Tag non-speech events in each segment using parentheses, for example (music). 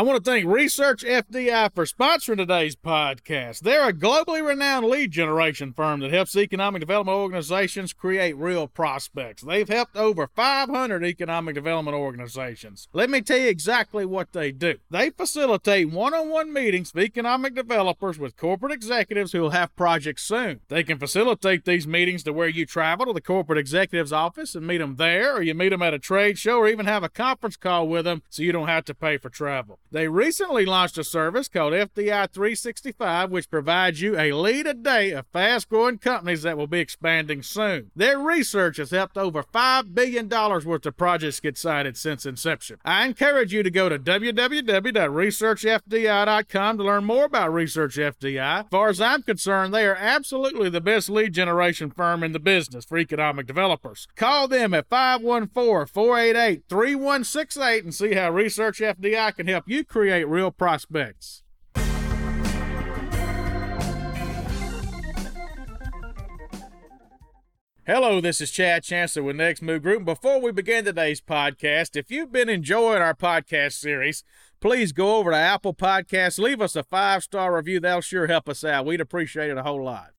I want to thank Research FDI for sponsoring today's podcast. They're a globally renowned lead generation firm that helps economic development organizations create real prospects. They've helped over 500 economic development organizations. Let me tell you exactly what they do. They facilitate one on one meetings with economic developers with corporate executives who will have projects soon. They can facilitate these meetings to where you travel to the corporate executive's office and meet them there, or you meet them at a trade show, or even have a conference call with them so you don't have to pay for travel. They recently launched a service called FDI 365, which provides you a lead a day of fast growing companies that will be expanding soon. Their research has helped over $5 billion worth of projects get sited since inception. I encourage you to go to www.researchfdi.com to learn more about Research FDI. As far as I'm concerned, they are absolutely the best lead generation firm in the business for economic developers. Call them at 514 488 3168 and see how Research FDI can help you create real prospects. Hello, this is Chad Chancellor with Next Move Group. Before we begin today's podcast, if you've been enjoying our podcast series, please go over to Apple Podcasts, leave us a five star review. That'll sure help us out. We'd appreciate it a whole lot.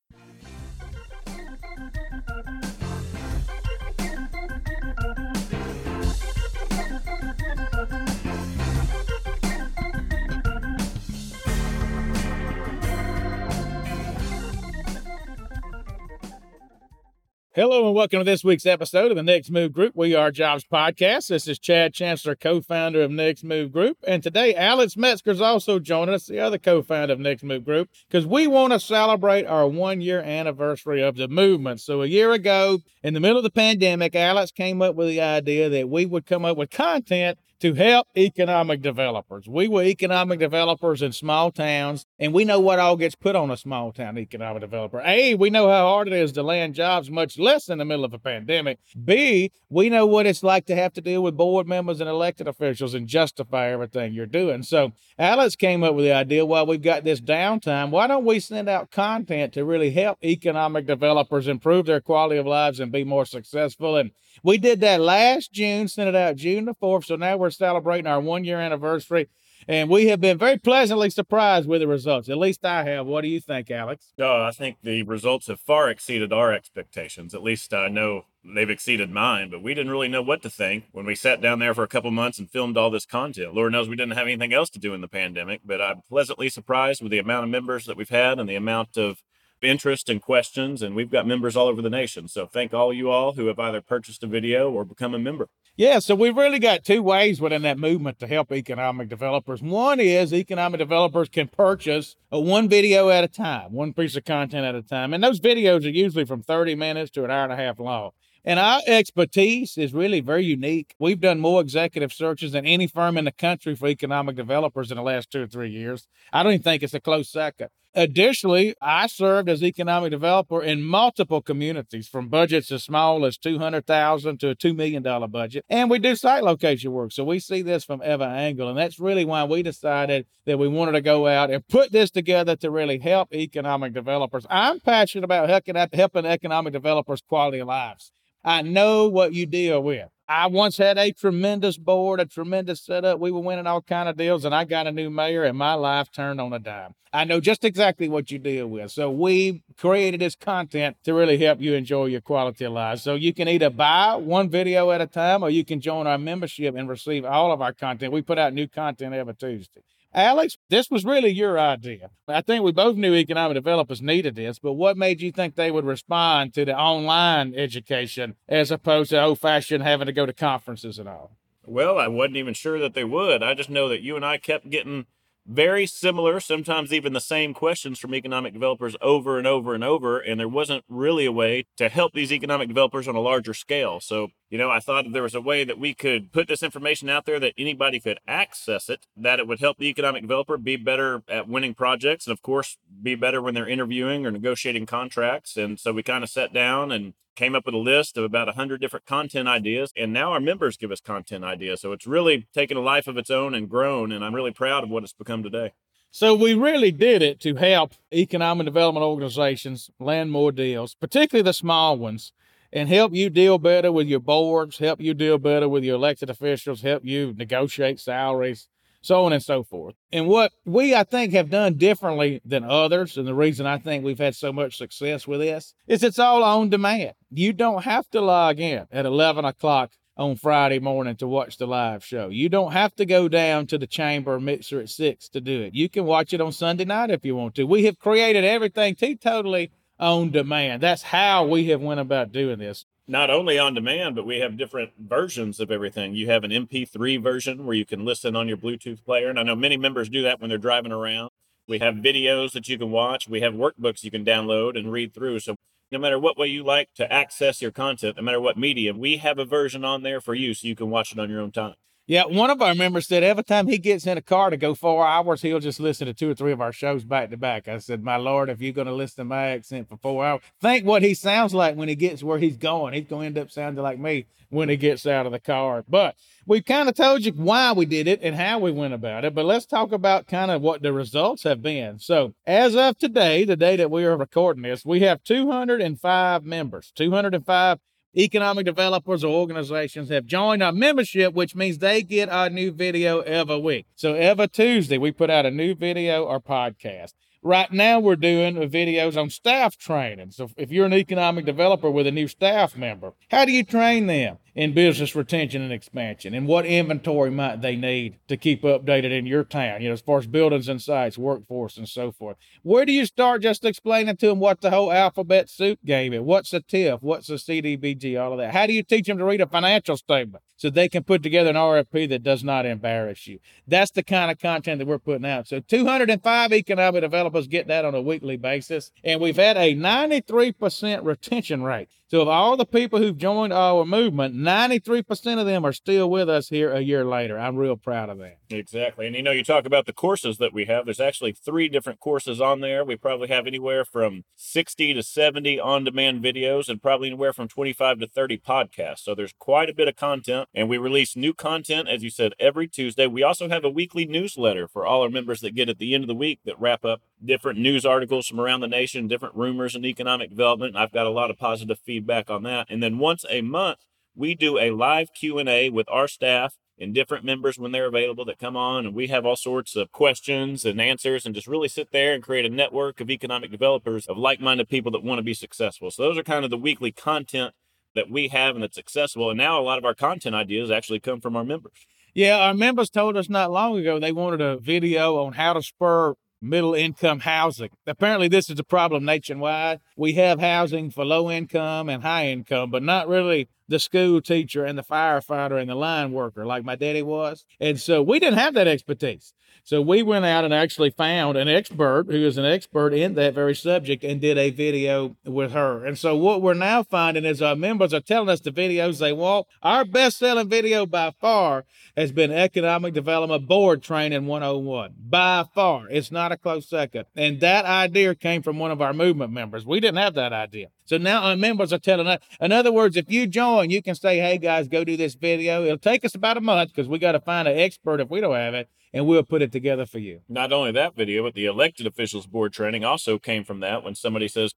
Hello and welcome to this week's episode of the Next Move Group. We are Jobs Podcast. This is Chad Chancellor, co-founder of Next Move Group, and today Alex Metzger is also joining us, the other co-founder of Next Move Group, because we want to celebrate our one-year anniversary of the movement. So a year ago, in the middle of the pandemic, Alex came up with the idea that we would come up with content to help economic developers. We were economic developers in small towns, and we know what all gets put on a small town economic developer. A, we know how hard it is to land jobs, much less in the middle of a pandemic. B, we know what it's like to have to deal with board members and elected officials and justify everything you're doing. So Alex came up with the idea while we've got this downtime, why don't we send out content to really help economic developers improve their quality of lives and be more successful? And we did that last June, sent it out June the 4th. So now we're celebrating our one year anniversary. And we have been very pleasantly surprised with the results. At least I have. What do you think, Alex? Oh, I think the results have far exceeded our expectations. At least I know they've exceeded mine, but we didn't really know what to think when we sat down there for a couple months and filmed all this content. Lord knows we didn't have anything else to do in the pandemic, but I'm pleasantly surprised with the amount of members that we've had and the amount of interest and questions, and we've got members all over the nation. So thank all you all who have either purchased a video or become a member. Yeah, so we've really got two ways within that movement to help economic developers. One is economic developers can purchase one video at a time, one piece of content at a time. And those videos are usually from 30 minutes to an hour and a half long. And our expertise is really very unique. We've done more executive searches than any firm in the country for economic developers in the last two or three years. I don't even think it's a close second. Additionally, I served as economic developer in multiple communities from budgets as small as 200,000 to a $2 million budget. And we do site location work. So we see this from every angle. And that's really why we decided that we wanted to go out and put this together to really help economic developers. I'm passionate about helping economic developers quality lives. I know what you deal with. I once had a tremendous board, a tremendous setup. We were winning all kind of deals, and I got a new mayor, and my life turned on a dime. I know just exactly what you deal with. So we created this content to really help you enjoy your quality of life. So you can either buy one video at a time, or you can join our membership and receive all of our content. We put out new content every Tuesday. Alex, this was really your idea. I think we both knew economic developers needed this, but what made you think they would respond to the online education as opposed to old fashioned having to go to conferences and all? Well, I wasn't even sure that they would. I just know that you and I kept getting very similar, sometimes even the same questions from economic developers over and over and over. And there wasn't really a way to help these economic developers on a larger scale. So, you know, I thought there was a way that we could put this information out there that anybody could access it, that it would help the economic developer be better at winning projects and, of course, be better when they're interviewing or negotiating contracts. And so we kind of sat down and came up with a list of about 100 different content ideas and now our members give us content ideas. So it's really taken a life of its own and grown and i'm really proud of what it's become today. So we really did it to help economic development organizations land more deals particularly the small ones and help you deal better with your boards help you deal better with your elected officials help you negotiate salaries so on and so forth. And what we, I think, have done differently than others, and the reason I think we've had so much success with this is it's all on demand. You don't have to log in at 11 o'clock on Friday morning to watch the live show. You don't have to go down to the chamber mixer at six to do it. You can watch it on Sunday night if you want to. We have created everything totally on demand. That's how we have went about doing this. Not only on demand, but we have different versions of everything. You have an MP3 version where you can listen on your Bluetooth player. And I know many members do that when they're driving around. We have videos that you can watch. We have workbooks you can download and read through. So no matter what way you like to access your content, no matter what medium, we have a version on there for you so you can watch it on your own time. Yeah, one of our members said every time he gets in a car to go four hours, he'll just listen to two or three of our shows back to back. I said, My Lord, if you're going to listen to my accent for four hours, think what he sounds like when he gets where he's going. He's going to end up sounding like me when he gets out of the car. But we've kind of told you why we did it and how we went about it. But let's talk about kind of what the results have been. So, as of today, the day that we are recording this, we have 205 members, 205 economic developers or organizations have joined our membership, which means they get our new video every week. So every Tuesday, we put out a new video or podcast. Right now, we're doing videos on staff training. So if you're an economic developer with a new staff member, how do you train them? In business retention and expansion and what inventory might they need to keep updated in your town you know as far as buildings and sites workforce and so forth. Where do you start just explaining to them what the whole alphabet soup game is? What's a TIF? What's a CDBG all of that. How do you teach them to read a financial statement so they can put together an RFP that does not embarrass you? That's the kind of content that we're putting out. So 205 economic developers get that on a weekly basis and we've had a 93% retention rate. So of all the people who've joined our movement, 93% of them are still with us here a year later. I'm real proud of that. Exactly. And you know, you talk about the courses that we have. There's actually three different courses on there. We probably have anywhere from 60 to 70 on demand videos and probably anywhere from 25 to 30 podcasts. So there's quite a bit of content. And we release new content, as you said, every Tuesday. We also have a weekly newsletter for all our members that get at the end of the week that wrap up different news articles from around the nation, different rumors and economic development. I've got a lot of positive feedback on that. And then once a month, we do a live Q&A with our staff and different members when they're available that come on and we have all sorts of questions and answers and just really sit there and create a network of economic developers of like-minded people that want to be successful. So those are kind of the weekly content that we have and that's accessible. And now a lot of our content ideas actually come from our members. Yeah, our members told us not long ago they wanted a video on how to spur middle income housing. Apparently, this is a problem nationwide. We have housing for low income and high income, but not really the school teacher and the firefighter and the line worker like my daddy was. And so we didn't have that expertise. So we went out and actually found an expert who is an expert in that very subject and did a video with her. And so what we're now finding is our members are telling us the videos they want. Our best selling video by far has been Economic Development Board Training 101. By far. It's not a close second. And that idea came from one of our movement members. We didn't have that idea. So now our members are telling us, in other words, if you join, you can say, hey guys, go do this video. It'll take us about a month because we got to find an expert if we don't have it and we'll put it together for you. Not only that video, but the elected officials board training also came from that when somebody says,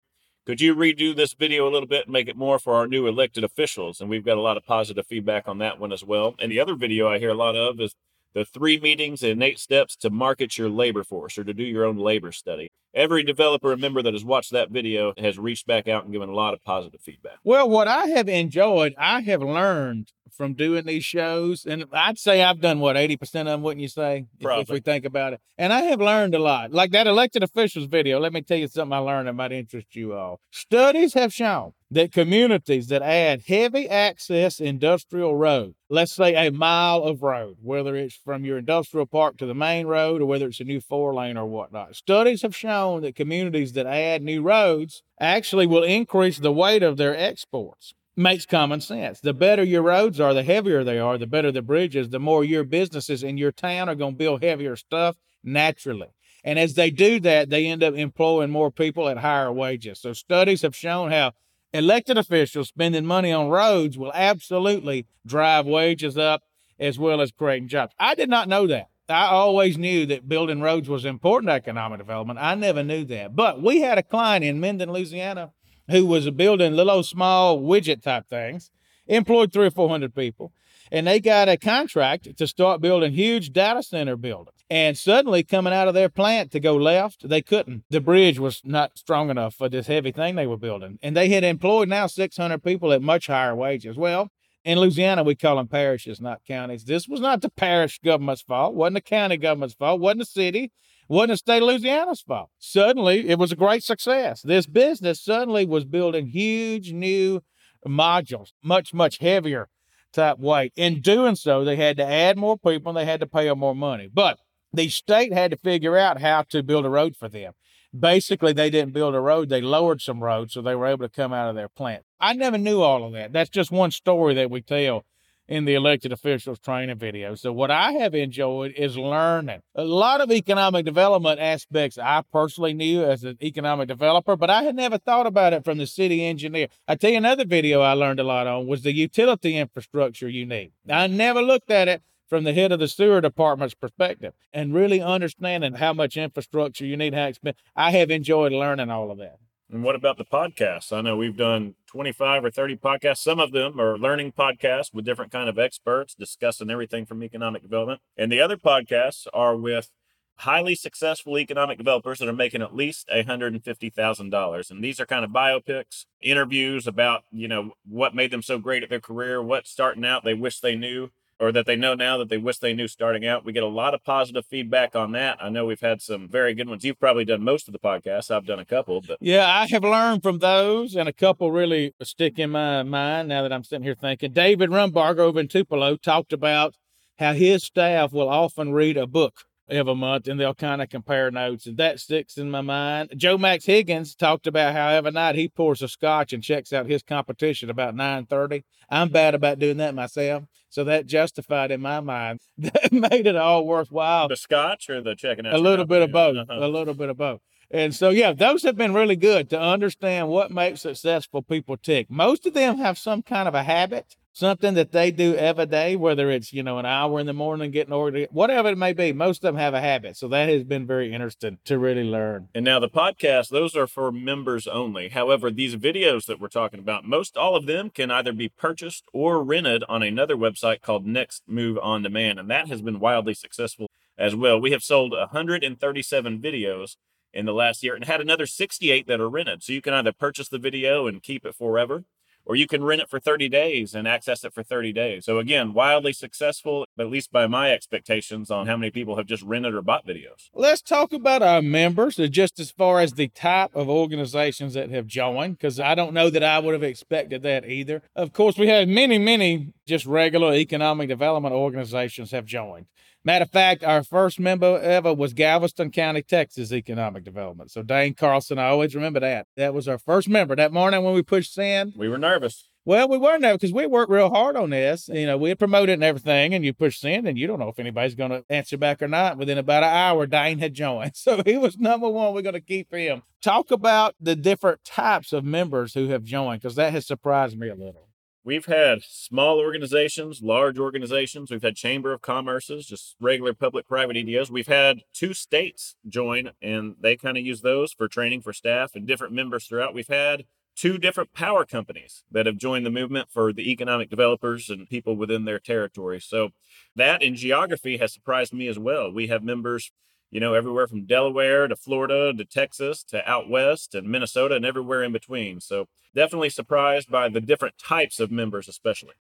could you redo this video a little bit and make it more for our new elected officials? And we've got a lot of positive feedback on that one as well. And the other video I hear a lot of is the three meetings and eight steps to market your labor force or to do your own labor study. Every developer and member that has watched that video has reached back out and given a lot of positive feedback. Well, what I have enjoyed, I have learned from doing these shows, and I'd say I've done what eighty percent of them, wouldn't you say? If, if, we think about it, and I have learned a lot. Like that elected officials video. Let me tell you something I learned that might interest you all. Studies have shown that communities that add heavy access industrial road, let's say a mile of road, whether it's from your industrial park to the main road or whether it's a new four lane or whatnot, studies have shown that communities that add new roads actually will increase the weight of their exports makes common sense. The better your roads are, the heavier they are, the better the bridges, the more your businesses in your town are going to build heavier stuff naturally. And as they do that, they end up employing more people at higher wages. So studies have shown how elected officials spending money on roads will absolutely drive wages up as well as creating jobs. I did not know that. I always knew that building roads was important to economic development. I never knew that. But we had a client in Minden, Louisiana who was building little small widget type things, employed three or 400 people. and they got a contract to start building huge data center buildings. And suddenly, coming out of their plant to go left, they couldn't. The bridge was not strong enough for this heavy thing they were building. And they had employed now 600 people at much higher wages. Well, in Louisiana, we call them parishes, not counties. This was not the parish government's fault, wasn't the county government's fault, wasn't the city, wasn't the state of Louisiana's fault. Suddenly, it was a great success. This business suddenly was building huge new modules, much, much heavier type weight. In doing so, they had to add more people and they had to pay them more money. But the state had to figure out how to build a road for them. Basically, they didn't build a road, they lowered some roads so they were able to come out of their plant. I never knew all of that. That's just one story that we tell in the elected officials training video. So what I have enjoyed is learning a lot of economic development aspects I personally knew as an economic developer, but I had never thought about it from the city engineer. I tell you another video I learned a lot on was the utility infrastructure you need. I never looked at it from the head of the sewer department's perspective and really understanding how much infrastructure you need, how expensive. I have enjoyed learning all of that. And what about the podcasts? I know we've done 25 or 30 podcasts. Some of them are learning podcasts with different kind of experts discussing everything from economic development. And the other podcasts are with highly successful economic developers that are making at least $150,000. And these are kind of biopics, interviews about, you know, what made them so great at their career, what starting out they wish they knew or that they know now that they wish they knew starting out. We get a lot of positive feedback on that. I know we've had some very good ones. You've probably done most of the podcasts. I've done a couple, but yeah, I have learned from those, and a couple really stick in my mind now that I'm sitting here thinking. David Rumbarger over in Tupelo talked about how his staff will often read a book every month and they'll kind of compare notes and that sticks in my mind. Joe max higgins talked about how every night he pours a scotch and checks out his competition about 9.30 i'm bad about doing that myself so that justified in my mind. (laughs) That made it all worthwhile. The scotch or the checking out a little bit of both uh-huh. a little bit of both. And so, yeah, those have been really good to understand what makes successful people tick. Most of them have some kind of a habit something that they do every day, whether it's, you know, an hour in the morning getting ordered, whatever it may be. Most of them have a habit. So that has been very interesting to really learn. And now the podcast, those are for members only. However, these videos that we're talking about, most all of them can either be purchased or rented on another website called Next Move On Demand. And that has been wildly successful as well. We have sold 137 videos in the last year and had another 68 that are rented. So you can either purchase the video and keep it forever or you can rent it for 30 days and access it for 30 days. So again, wildly successful, at least by my expectations on how many people have just rented or bought videos. Let's talk about our members, uh, just as far as the type of organizations that have joined, because I don't know that I would have expected that either. Of course, we have many, many just regular economic development organizations have joined. Matter of fact, our first member ever was Galveston County, Texas Economic Development. So Dane Carlson, I always remember that. That was our first member. That morning when we pushed sand, we were nervous. Well, we weren't nervous because we worked real hard on this. You know, we had promoted and everything, and you push send, and you don't know if anybody's going to answer back or not. Within about an hour, Dane had joined. (laughs) So he was number one. We're going to keep him. Talk about the different types of members who have joined because that has surprised me a little. We've had small organizations, large organizations. We've had Chamber of Commerce's, just regular public private EDOs. We've had two states join, and they kind of use those for training for staff and different members throughout. We've had two different power companies that have joined the movement for the economic developers and people within their territory. So that in geography has surprised me as well. We have members you know, everywhere from Delaware to Florida to Texas to out west and Minnesota and everywhere in between. So definitely surprised by the different types of members, especially.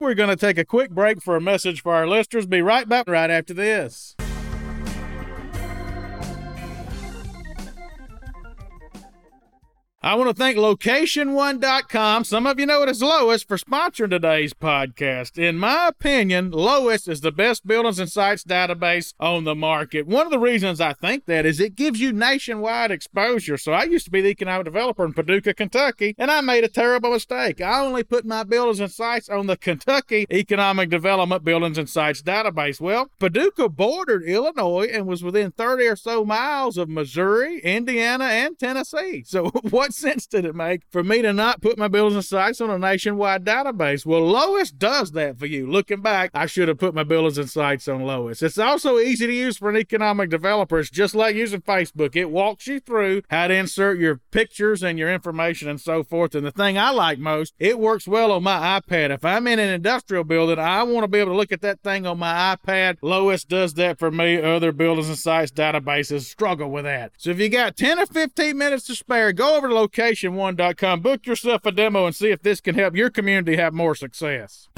We're going to take a quick break for a message for our listeners. Be right back right after this. I want to thank location1.com. Some of you know it as Lois for sponsoring today's podcast. In my opinion, Lois is the best buildings and sites database on the market. One of the reasons I think that is it gives you nationwide exposure. So I used to be the economic developer in Paducah, Kentucky, and I made a terrible mistake. I only put my buildings and sites on the Kentucky Economic Development Buildings and Sites database. Well, Paducah bordered Illinois and was within 30 or so miles of Missouri, Indiana, and Tennessee. So (laughs) what's sense did it make for me to not put my buildings and sites on a nationwide database? Well, Lois does that for you. Looking back, I should have put my buildings and sites on Lois. It's also easy to use for an economic developer. It's just like using Facebook. It walks you through how to insert your pictures and your information and so forth. And the thing I like most, it works well on my iPad. If I'm in an industrial building, I want to be able to look at that thing on my iPad. Lois does that for me. Other buildings and sites databases struggle with that. So if you got 10 or 15 minutes to spare, go over to location1.com, book yourself a demo, and see if this can help your community have more success.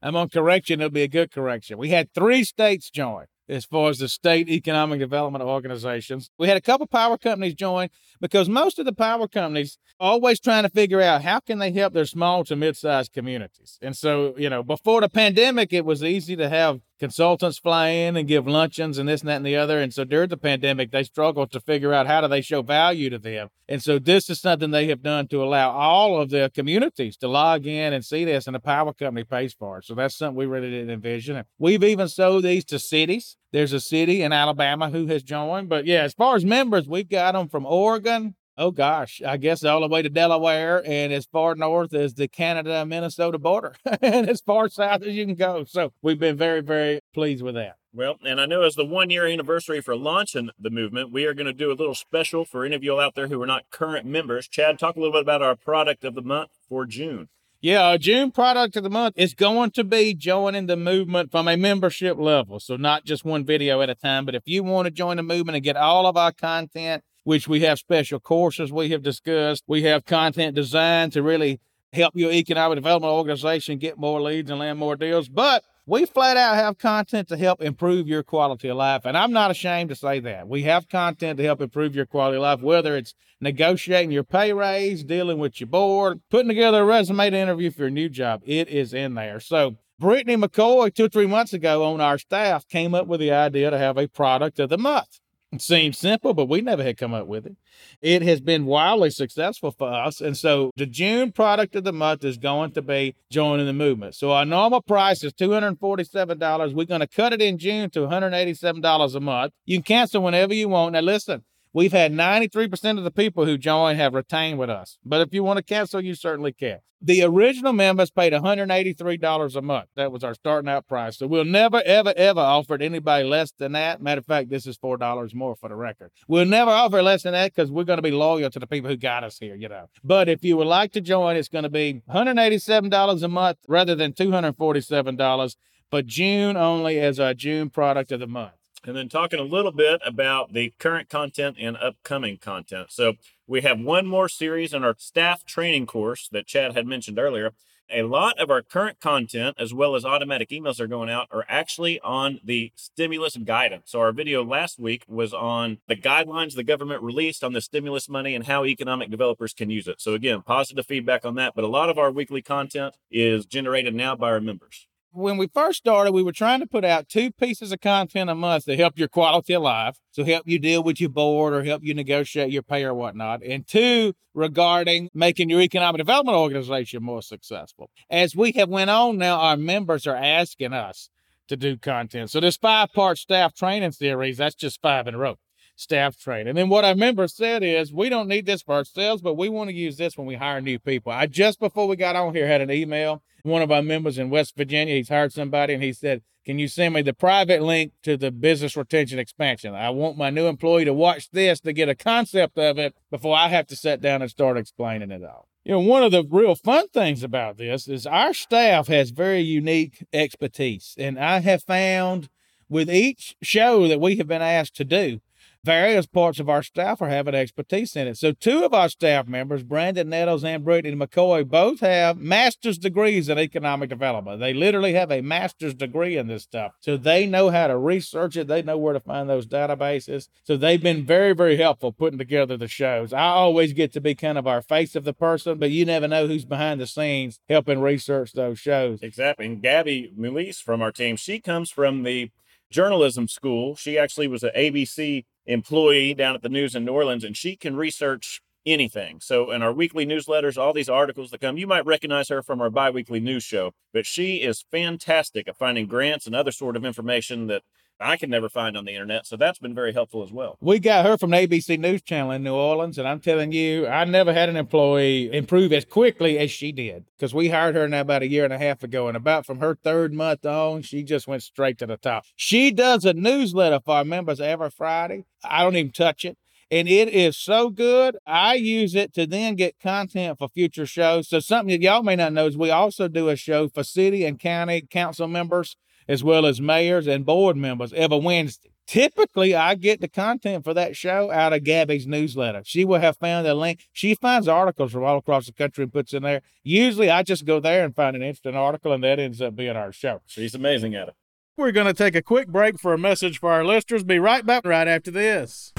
I'm on correction. It'll be a good correction. We had three states join as far as the state economic development organizations. We had a couple power companies join because most of the power companies always trying to figure out how can they help their small to mid-sized communities. And so, you know, before the pandemic, it was easy to have consultants fly in and give luncheons and this and that and the other. And so during the pandemic, they struggled to figure out how do they show value to them. And so this is something they have done to allow all of their communities to log in and see this, and the power company pays for it. So that's something we really didn't envision. We've even sold these to cities. There's a city in Alabama who has joined. But yeah, as far as members, we've got them from Oregon, oh gosh, I guess all the way to Delaware and as far north as the Canada Minnesota border (laughs) and as far south as you can go. So we've been very, very pleased with that. Well, and I know as the one year anniversary for launching the movement, we are going to do a little special for any of you all out there who are not current members. Chad, talk a little bit about our product of the month for June. Yeah, our June product of the month is going to be joining the movement from a membership level. So, not just one video at a time, but if you want to join the movement and get all of our content which we have special courses we have discussed. We have content designed to really help your economic development organization get more leads and land more deals. But we flat out have content to help improve your quality of life. And I'm not ashamed to say that. We have content to help improve your quality of life, whether it's negotiating your pay raise, dealing with your board, putting together a resume to interview for your new job. It is in there. So Brittany McCoy, two or three months ago on our staff, came up with the idea to have a product of the month. It seems simple, but we never had come up with it. It has been wildly successful for us. And so the June product of the month is going to be joining the movement. So our normal price is $247. We're going to cut it in June to $187 a month. You can cancel whenever you want. Now, listen, We've had 93% of the people who join have retained with us. But if you want to cancel, you certainly can. The original members paid $183 a month. That was our starting out price. So we'll never, ever, ever offer it anybody less than that. Matter of fact, this is $4 more for the record. We'll never offer less than that because we're going to be loyal to the people who got us here, you know. But if you would like to join, it's going to be $187 a month rather than $247. But June only as our June product of the month and then talking a little bit about the current content and upcoming content. So we have one more series in our staff training course that Chad had mentioned earlier. A lot of our current content, as well as automatic emails are going out, are actually on the stimulus guidance. So, our video last week was on the guidelines the government released on the stimulus money and how economic developers can use it. So, again, positive feedback on that. But a lot of our weekly content is generated now by our members when we first started, we were trying to put out two pieces of content a month to help your quality of life. to help you deal with your board or help you negotiate your pay or whatnot. And two, regarding making your economic development organization more successful. As we have went on now, our members are asking us to do content. So this five part staff training series, that's just five in a row staff training. And then what our members said is, we don't need this for ourselves, but we want to use this when we hire new people. I just before we got on here had an email one of our members in West Virginia. He's hired somebody and he said, Can you send me the private link to the business retention expansion? I want my new employee to watch this to get a concept of it before I have to sit down and start explaining it all. You know, one of the real fun things about this is our staff has very unique expertise. And I have found with each show that we have been asked to do, various parts of our staff are having expertise in it. So, two of our staff members, Brandon Nettles and Brittany McCoy, both have master's degrees in economic development. They literally have a master's degree in this stuff. So, they know how to research it, they know where to find those databases. So, they've been very, very helpful putting together the shows. I always get to be kind of our face of the person, but you never know who's behind the scenes helping research those shows. Exactly. And Gabby Melise from our team, she comes from the journalism school. She actually was an ABC employee down at the news in New Orleans, and she can research anything. So, in our weekly newsletters, all these articles that come, you might recognize her from our biweekly news show, but she is fantastic at finding grants and other sort of information that I can never find on the internet. So that's been very helpful as well. We got her from the ABC News Channel in New Orleans, and I'm telling you, I never had an employee improve as quickly as she did because we hired her now about a year and a half ago, and about from her third month on, she just went straight to the top. She does a newsletter for our members every Friday. I don't even touch it and it is so good. I use it to then get content for future shows. So something that y'all may not know is we also do a show for city and county council members as well as mayors and board members every Wednesday. Typically, I get the content for that show out of Gabby's newsletter. She will have found a link. She finds articles from all across the country and puts in there. Usually, I just go there and find an interesting article, and that ends up being our show. She's amazing at it. We're going to take a quick break for a message for our listeners. Be right back right after this.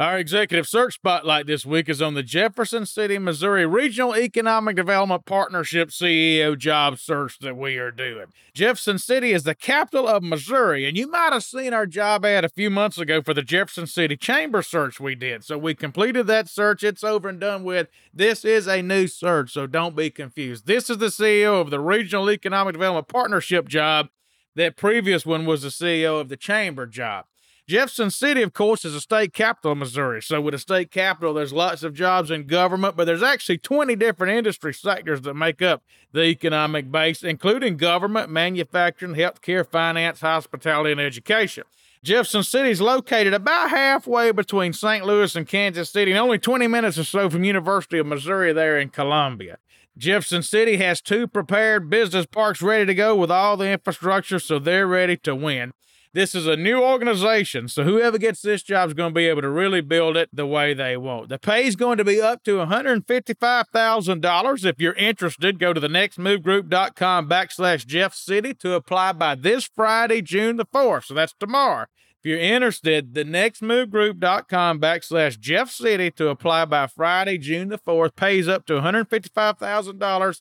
Our executive search spotlight this week is on the Jefferson City, Missouri Regional Economic Development Partnership CEO job search that we are doing. Jefferson City is the capital of Missouri, and you might have seen our job ad a few months ago for the Jefferson City Chamber search we did. So we completed that search. It's over and done with. This is a new search, so don't be confused. This is the CEO of the Regional Economic Development Partnership job. That previous one was the CEO of the Chamber job. Jefferson City, of course, is a state capital of Missouri. So, with a state capital, there's lots of jobs in government, but there's actually 20 different industry sectors that make up the economic base, including government, manufacturing, healthcare, finance, hospitality, and education. Jefferson City is located about halfway between St. Louis and Kansas City, and only 20 minutes or so from University of Missouri there in Columbia. Jefferson City has two prepared business parks ready to go with all the infrastructure, so they're ready to win. This is a new organization, so whoever gets this job is going to be able to really build it the way they want. The pay is going to be up to $155,000. If you're interested, go to the nextmovegroup.com backslash Jeff City to apply by this Friday, June the 4th. So that's tomorrow. If you're interested, the nextmovegroup.com backslash Jeff City to apply by Friday, June the 4th pays up to $155,000.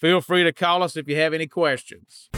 Feel free to call us if you have any questions.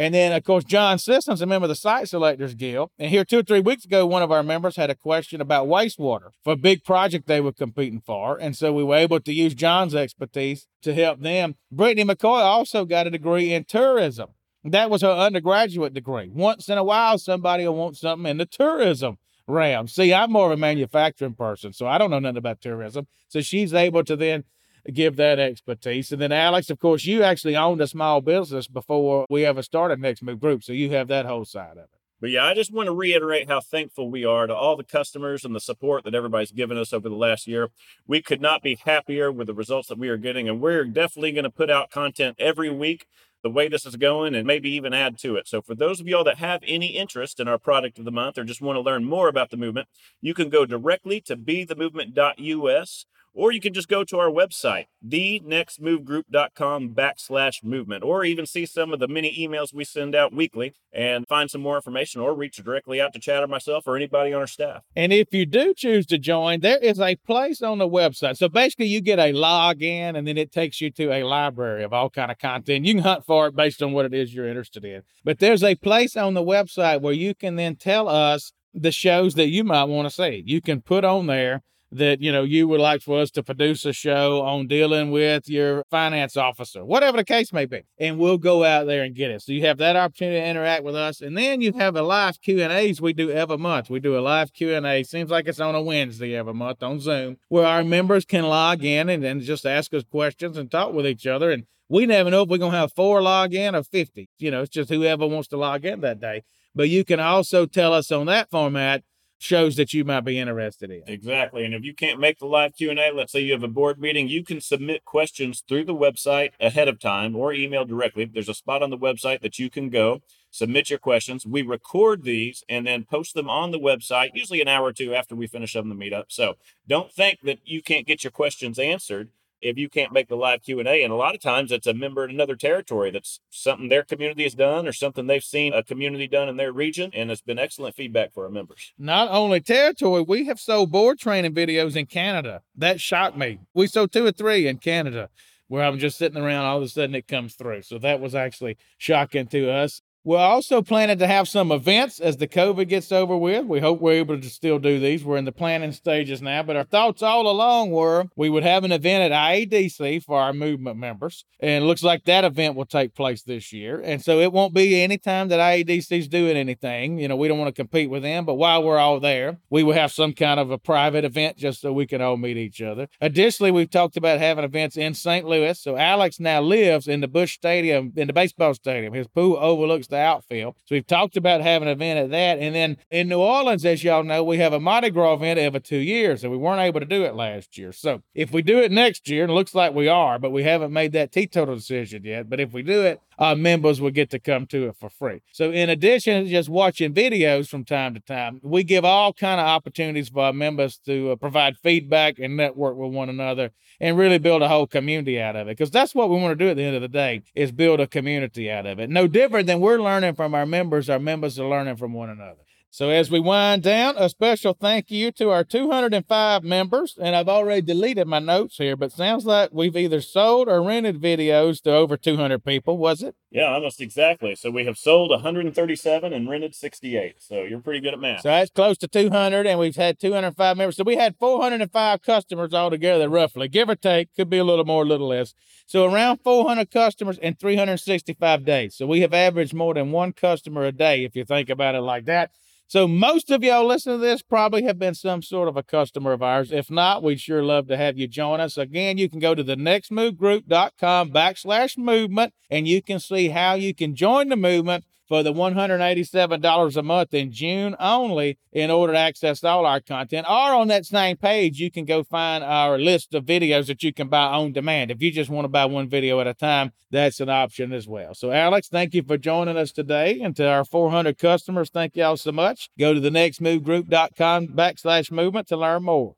And then, of course, John Systems, a member of the Site Selectors Guild. And here, two or three weeks ago, one of our members had a question about wastewater for a big project they were competing for. And so we were able to use John's expertise to help them. Brittany McCoy also got a degree in tourism. That was her undergraduate degree. Once in a while, somebody will want something in the tourism realm. See, I'm more of a manufacturing person, so I don't know nothing about tourism. So she's able to then give that expertise. And then, Alex, of course, you actually owned a small business before we ever started Next Move Group. So you have that whole side of it. But yeah, I just want to reiterate how thankful we are to all the customers and the support that everybody's given us over the last year. We could not be happier with the results that we are getting, and we're definitely going to put out content every week the way this is going and maybe even add to it. So for those of y'all that have any interest in our product of the month or just want to learn more about the movement, you can go directly to be bethemovement.us or you can just go to our website, thenextmovegroup.com backslash movement, or even see some of the many emails we send out weekly and find some more information or reach directly out to Chad or myself or anybody on our staff. And if you do choose to join, there is a place on the website. So basically you get a login and then it takes you to a library of all kind of content. You can hunt for it based on what it is you're interested in. But there's a place on the website where you can then tell us the shows that you might want to see. You can put on there that you know you would like for us to produce a show on dealing with your finance officer whatever the case may be and we'll go out there and get it. So you have that opportunity to interact with us and then you have a live q and a's we do every month. We do a live q&a seems like it's on a wednesday every month on zoom where our members can log in and then just ask us questions and talk with each other and we never know if we're going to have four log in or 50 you know it's just whoever wants to log in that day. But you can also tell us on that format shows that you might be interested in. Exactly. And if you can't make the live Q&A, let's say you have a board meeting, you can submit questions through the website ahead of time or email directly. There's a spot on the website that you can go submit your questions. We record these and then post them on the website, usually an hour or two after we finish up the meetup. So don't think that you can't get your questions answered if you can't make the live q&a and a lot of times it's a member in another territory that's something their community has done or something they've seen a community done in their region and it's been excellent feedback for our members. Not only territory we have sold board training videos in canada. That shocked me. We sold two or three in canada where i'm just sitting around all of a sudden it comes through. So that was actually shocking to us We're also planning to have some events as the COVID gets over with. We hope we're able to still do these. We're in the planning stages now, but our thoughts all along were we would have an event at IEDC for our movement members. And it looks like that event will take place this year. And so it won't be any time that IEDC is doing anything. You know, we don't want to compete with them, but while we're all there, we will have some kind of a private event just so we can all meet each other. Additionally, we've talked about having events in St. Louis. So Alex now lives in the Busch Stadium, in the baseball stadium. His pool overlooks the outfield. So we've talked about having an event at that. And then in New Orleans, as y'all know, we have a Mardi Gras event every two years, and we weren't able to do it last year. So if we do it next year, and it looks like we are, but we haven't made that teetotal decision yet. But if we do it, our members will get to come to it for free. So in addition to just watching videos from time to time, we give all kind of opportunities for our members to uh, provide feedback and network with one another and really build a whole community out of it. Because that's what we want to do at the end of the day is build a community out of it. No different than we're learning from our members, our members are learning from one another. So as we wind down, a special thank you to our 205 members. And I've already deleted my notes here, but sounds like we've either sold or rented videos to over 200 people, was it? Yeah, almost exactly. So we have sold 137 and rented 68. So you're pretty good at math. So that's close to 200, and we've had 205 members. So we had 405 customers altogether, roughly, give or take. Could be a little more, a little less. So around 400 customers in 365 days. So we have averaged more than one customer a day, if you think about it like that. So most of y'all listening to this probably have been some sort of a customer of ours. If not, we'd sure love to have you join us. Again, you can go to the nextmovegroup.com backslash movement and you can see how you can join the movement for the $187 a month in June only in order to access all our content. Or on that same page, you can go find our list of videos that you can buy on demand. If you just want to buy one video at a time, that's an option as well. So, Alex, thank you for joining us today. And to our 400 customers, thank y'all so much. Go to the nextmovegroup.com backslash movement to learn more.